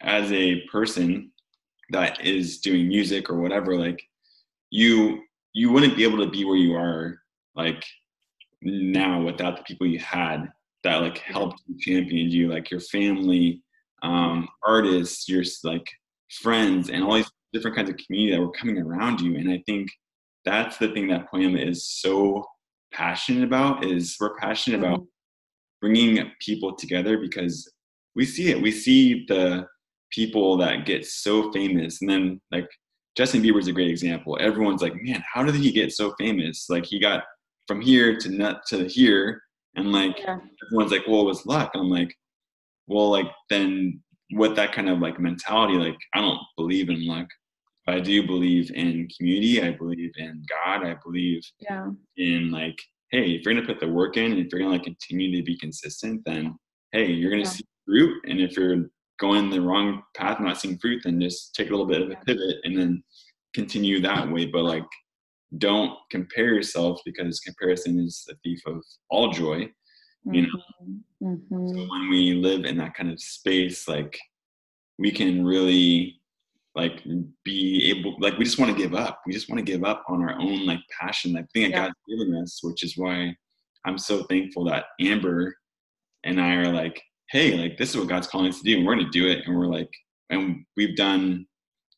as a person that is doing music or whatever, like you you wouldn't be able to be where you are like now without the people you had that like helped you championed you like your family um artists your like friends and all these different kinds of community that were coming around you. And i think that's the thing that Poiema is so passionate about is we're passionate about mm-hmm. bringing people together because we see it. We see the people that get so famous. And then like justin bieber's a great example. Everyone's like man how did he get so famous? Like he got from here to nut to here and like yeah. everyone's like, well, it was luck. And I'm like, well, like then with that kind of like mentality, like I don't believe in luck. But I do believe in community. I believe in God. I believe yeah. in like, hey, if you're gonna put the work in and if you're gonna like continue to be consistent, then hey, you're gonna yeah. see fruit. And if you're going the wrong path, not seeing fruit, then just take a little bit of a pivot and then continue that way. But like don't compare yourself because comparison is the thief of all joy you know mm-hmm. mm-hmm. so when we live in that kind of space like we can really like be able like we just want to give up we just want to give up on our own like passion that thing that yeah. god's given us which is why i'm so thankful that amber and i are like hey like this is what god's calling us to do and we're going to do it and we're like and we've done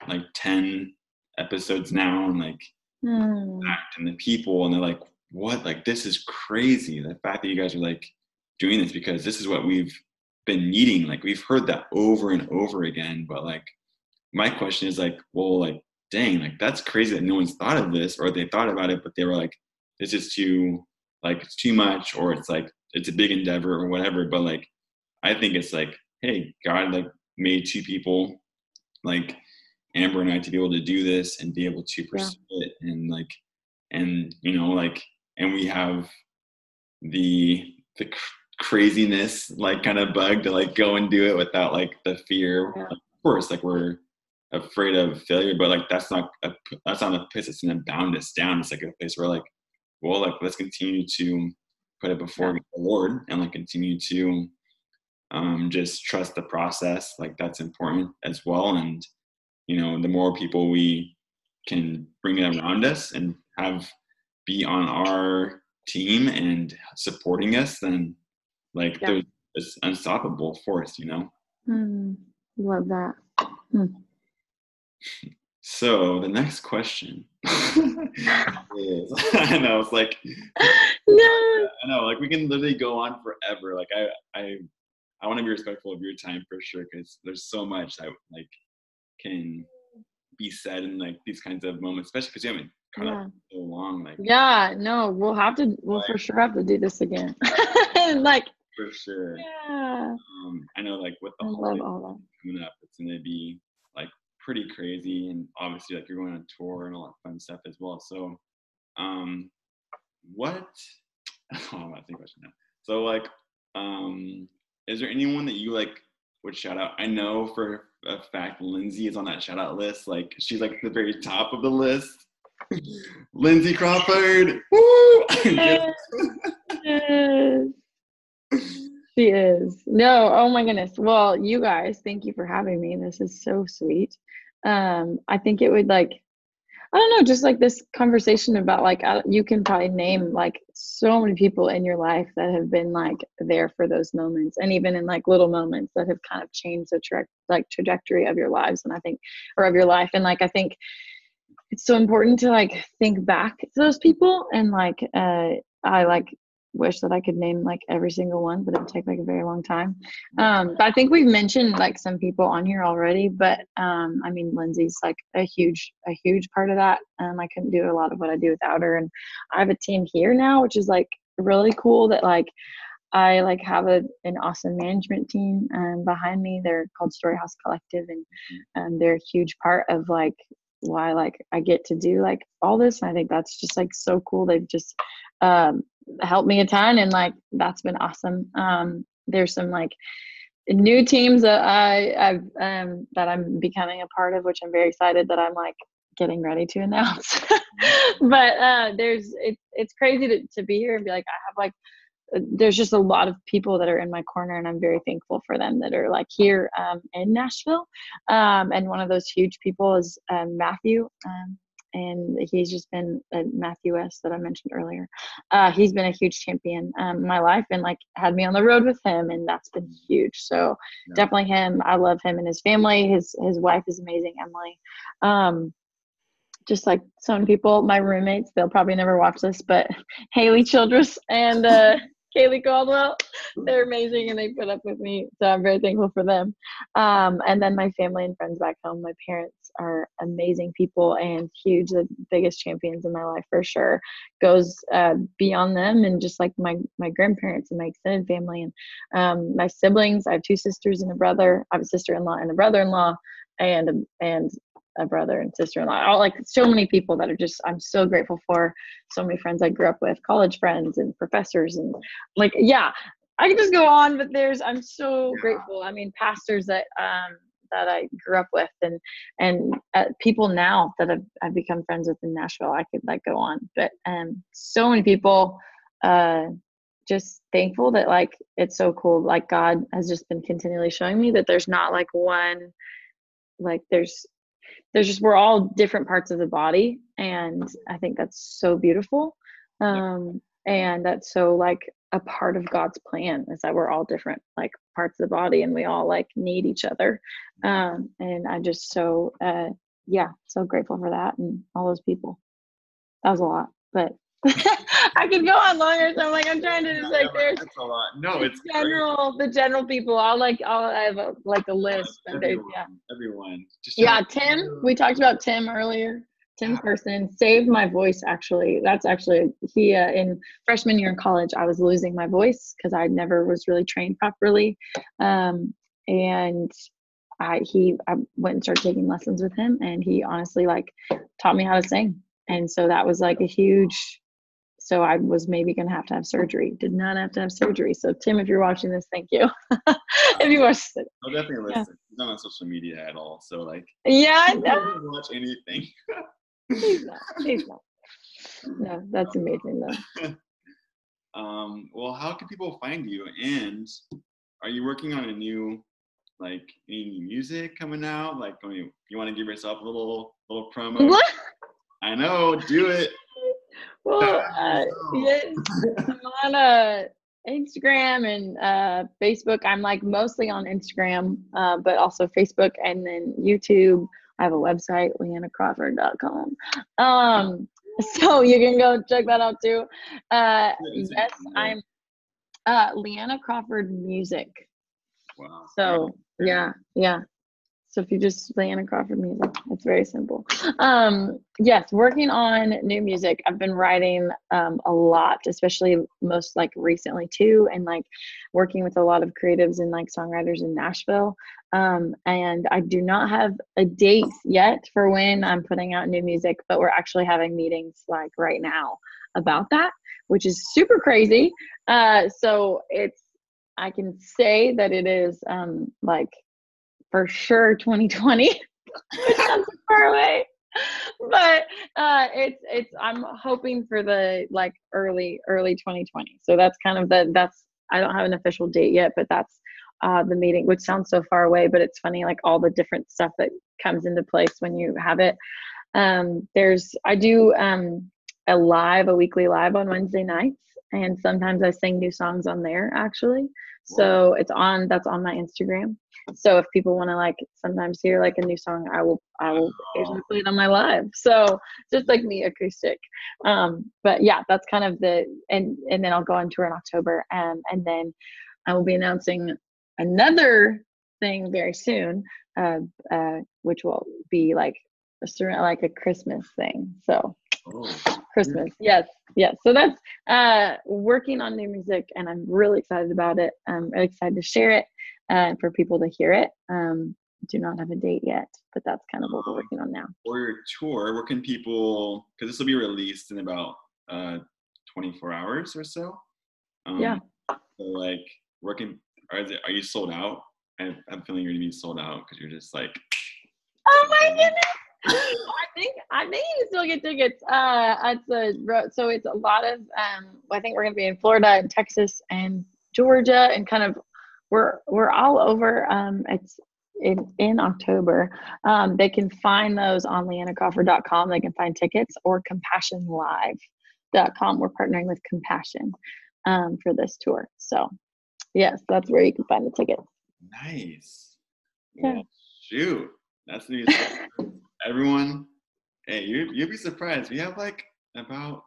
like 10 episodes now and like mm. act and the people and they're like what? Like this is crazy. The fact that you guys are like doing this because this is what we've been needing. Like we've heard that over and over again but like my question is like well like dang like that's crazy that no one's thought of this or they thought about it but they were like this is too like it's too much or it's like it's a big endeavor or whatever but like i think it's like hey god like made two people like Amber and I to be able to do this and be able to pursue yeah. it and like and you know like and we have the the cr- craziness like kind of bug to like go and do it without like the fear yeah. of course like we're afraid of failure but like that's not a that's not a place that's gonna bound us down it's like a place where like well like let's continue to put it before yeah. the lord and like continue to um just trust the process like that's important as well and you know the more people we can bring around us and have be on our team and supporting us then like yeah. there's this unstoppable force you know mm, love that mm. (laughs) so the next question (laughs) is, (laughs) I know it's like no. I know like we can literally go on forever. Like I I I want to be respectful of your time for sure because there's so much that like can be said in like these kinds of moments, especially because you haven't caught Yeah. up so long. Like Yeah, no, we'll have to we'll for sure have to do this again. (laughs) like for sure. yeah. Um, I know like with the holidays coming up, it's gonna be like pretty crazy, and obviously like you're going on tour and all that fun stuff as well. So, um, what? Oh, I'm question now. So like, um, is there anyone that you like would shout out? I know for a fact Lindsay is on that shout out list. Like she's like the very top of the list. (laughs) Lindsay Crawford. Woo! (laughs) that. Yes. She is. No, oh my goodness. Well, you guys, thank you for having me. This is so sweet. Um, I think it would like, I don't know, just like this conversation about like, uh, you can probably name like so many people in your life that have been like there for those moments, and even in like little moments that have kind of changed the tra- like trajectory of your lives. And I think, or of your life, and like I think it's so important to like think back to those people and like uh I like wish that I could name like every single one, but it would take like a very long time. Um, but I think we've mentioned like some people on here already, but um, I mean, Lindsay's like a huge, a huge part of that. Um, I couldn't do a lot of what I do without her, and I have a team here now, which is like really cool. That like I like have a an awesome management team um, behind me. They're called Storyhouse Collective, and um, they're a huge part of like why like I get to do like all this. And I think that's just like so cool. They've just um, helped me a ton, and like that's been awesome. Um, there's some like new teams that I I've um, that I'm becoming a part of, which I'm very excited that I'm like getting ready to (laughs) announce. but uh, there's it's it's crazy to to be here and be like I have like there's just a lot of people that are in my corner and i'm very thankful for them that are like here um, in nashville um, and one of those huge people is um, matthew um, and he's just been uh, matthew west that i mentioned earlier uh, he's been a huge champion um, in my life and like had me on the road with him and that's been huge so Yeah. definitely him i love him and his family his his wife is amazing emily um, just like so many people, my roommates, they'll probably never watch this, but (laughs) Haley Childress and uh, (laughs) Kaylee Caldwell, they're amazing and they put up with me. So I'm very thankful for them. Um, and then my family and friends back home, my parents are amazing people and huge, the biggest champions in my life for sure. Goes uh, beyond them and just like my, my grandparents and my extended family and um, my siblings. I have two sisters and a brother. I have a sister in law and a brother in law and and a brother and sister-in-law all like so many people that are just i'm so grateful for so many friends i grew up with college friends and professors and like yeah i could just go on but there's i'm so Yeah. grateful i mean pastors that um that i grew up with and and uh, people now that I've, I've become friends with in nashville i could like go on but um so many people uh just thankful that like it's so cool like god has just been continually showing me that there's not like one like there's there's just we're all different parts of the body and i think that's so beautiful um and that's so like a part of god's plan is that we're all different like parts of the body and we all like need each other um and i'm just so uh yeah so grateful for that and all those people that was a lot but (laughs) i could go on longer so i'm like i'm trying to just like there's That's a lot. No, it's great. general the general people i'll like i'll have a, like a list Everyone, yeah everyone. Just yeah, Tim. We talked about Tim earlier. Tim Yeah. Person saved my voice. Actually, that's actually he. Uh, in freshman year in college, I was losing my voice because I never was really trained properly, um, and I he I went and started taking lessons with him, and he honestly like taught me how to sing, and so that was like a huge. So I was maybe gonna have to have surgery. Did not have to have surgery. So Tim, if you're watching this, thank you. (laughs) if you watch it, I'll definitely Yeah. listen. He's not on social media at all, so like, yeah, I know. watch anything. (laughs) He's not. Not. No, that's amazing though. (laughs) um, well, how can people find you? And are you working on a new, like, any new music coming out? Like, you, you want to give yourself a little little promo? What? I know, do it. (laughs) Well, uh, (laughs) yes, I'm on uh, Instagram and uh, Facebook. I'm like mostly on Instagram, uh, but also Facebook and then YouTube. I have a website, leannacrawford.com. Um, so you can go check that out too. Uh, yes, I'm uh, Leanna Crawford Music. Wow. So yeah, yeah. So if you just Leanna Crawford music, it's very simple. Um, yes, working on new music. I've been writing um, a lot, especially most like recently too, and like working with a lot of creatives and like songwriters in Nashville. Um, and I do not have a date yet for when I'm putting out new music, but we're actually having meetings like right now about that, which is super crazy. Uh, so it's I can say that it is um, like for sure 2020, which sounds far away. But uh, it's it's I'm hoping for the like early early 2020. So that's kind of the that's I don't have an official date yet, but that's uh, the meeting, which sounds so far away, but it's funny like all the different stuff that comes into place when you have it. Um, there's I do um, a live, a weekly live on Wednesday nights, and sometimes I sing new songs on there actually. So it's on that's on my Instagram. So if people want to like sometimes hear like a new song, I will I will occasionally play it on my live. So just like me acoustic. Um, but yeah, that's kind of the and and then I'll go on tour in October and and then I will be announcing another thing very soon, uh, uh, which will be like a like a Christmas thing. So Oh, Christmas. Yes, yes. So that's uh, working on new music, and I'm really excited about it. I'm really excited to share it and uh, for people to hear it. Um, do not have a date yet, but that's kind of what we're working on now. For your tour, where can people? Because this will be released in about uh, 24 hours or so. Um, Yeah. So like, where can? Are, they, are you sold out? I have, I have a feeling you're gonna be sold out because you're just like. Oh my goodness. (gasps) I think I think you can still get tickets. Uh, it's a so it's a lot of. Um, I think we're gonna be in Florida and Texas and Georgia and kind of we're we're all over. Um, it's in in October. Um, they can find those on leannacrawford.com. They can find tickets or compassionlive.com. We're partnering with Compassion um, for this tour. So yes, that's where you can find the tickets. Nice. Yeah. Well, shoot, that's news. (laughs) Everyone, hey, you you'd be surprised. We have like about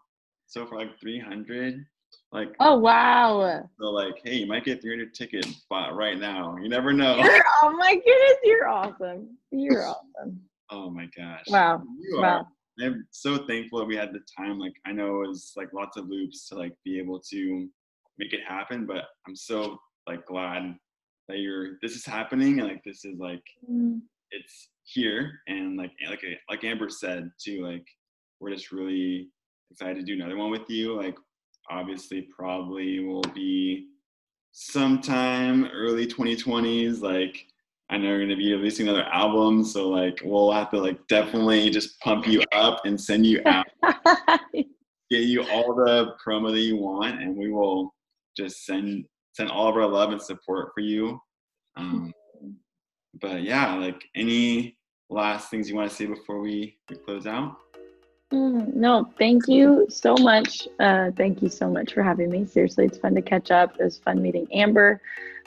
so far like 300. Like Oh wow. so, like hey, you might get 300 tickets spot right now. You never know. You're, oh my goodness, you're awesome. You're (laughs) awesome. Oh my gosh. Wow. You are. Wow. I'm so thankful that we had the time. Like I know it was like lots of loops to like be able to make it happen, but I'm so like glad that you're this is happening and like this is like Mm, it's here and like like like Amber said too like we're just really excited to do another one with you like obviously probably will be sometime early 2020s like I know you're gonna be releasing another album so like we'll have to like definitely just pump you up and send you out. (laughs) Get you all the promo that you want and we will just send send all of our love and support for you. Um, but yeah like any last things you want to say before we, we close out Mm, no, thank you so much. Uh, thank you so much for having me. Seriously, it's fun to catch up. It was fun meeting Amber.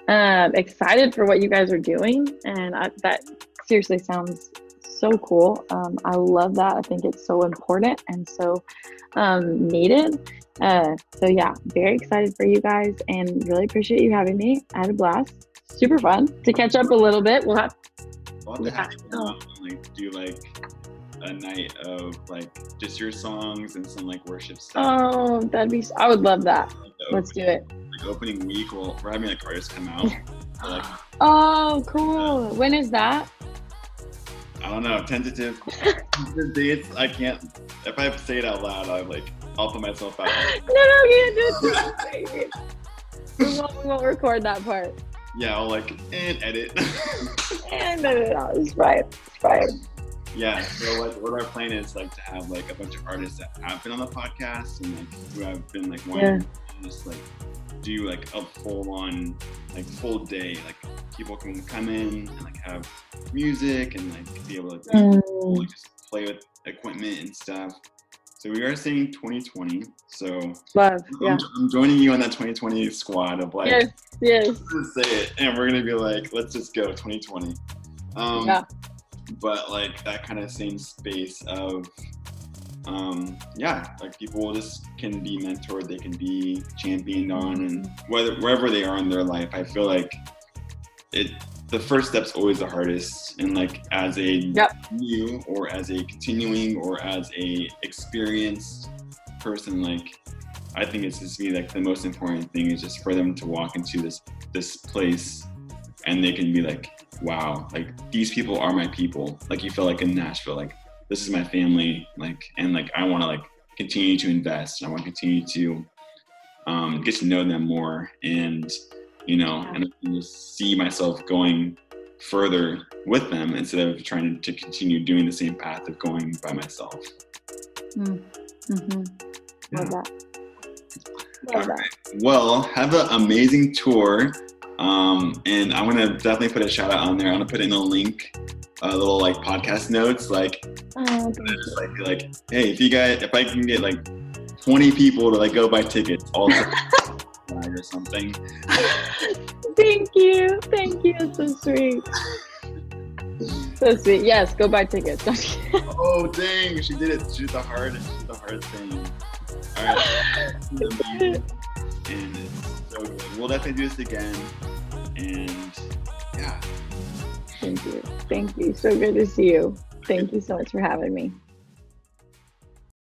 Um, excited for what you guys are doing, and I, that seriously sounds so cool. Um, I love that. I think it's so important and so um, needed. Uh, so yeah, very excited for you guys, and really appreciate you having me. I had a blast. Super fun to catch up a little bit. We'll have we'll have to Yeah. have you like do like a night of like just your songs and some like worship stuff Oh, that'd be. I would love that. like, Let's do it. opening, like opening week we'll, we're having like artists come out (laughs) for, like Oh, cool. Uh, when is that? I don't know tentative (laughs) dates I can't if I say it out loud I'm like I'll put myself out (laughs) No, no, you can't do it. we, won't, we won't record that part. yeah I'll like and edit And no, no, it's fine. It's fine. Yeah so what, what our plan is like to have like a bunch of artists that have been on the podcast and like who have been like wanting to just like do like a full on like full day like people can come in and like have music and like be able to Mm, like, just play with equipment and stuff so we are saying 2020 so love. Yeah. I'm, I'm joining you on that 2020 squad of like Yes. Yes. (laughs) say it and we're gonna be like let's just go 2020 um Yeah. But like that kind of same space of um, yeah, like people just can be mentored, they can be championed on, and whether wherever they are in their life, I feel like it. The first step's always the hardest, and like as a Yep. new or as a continuing or as a experienced person, like I think it's just me like the most important thing is just for them to walk into this this place, and they can be like, wow, like these people are my people. Like you feel like in Nashville, like this is my family like and like i want to like continue to invest i want to continue to um, get to know them more and you know Yeah. and I can just see myself going further with them instead of trying to continue doing the same path of going by myself Mm-hmm. Yeah. Love that. All Love that. right. well have an amazing tour um, and i'm gonna definitely put a shout out on there i'm gonna put in a link a little like podcast notes like Oh, just like like hey if you guys if i can get like 20 people to like go buy tickets all (laughs) or something Thank you. Thank you. It's so sweet. So sweet. Yes, go buy tickets. (laughs) oh dang she did it she did the hard she did the hard thing all right (laughs) and it's so good we'll definitely do this again and yeah Thank you. Thank you. So good to see you. Thank you so much for having me.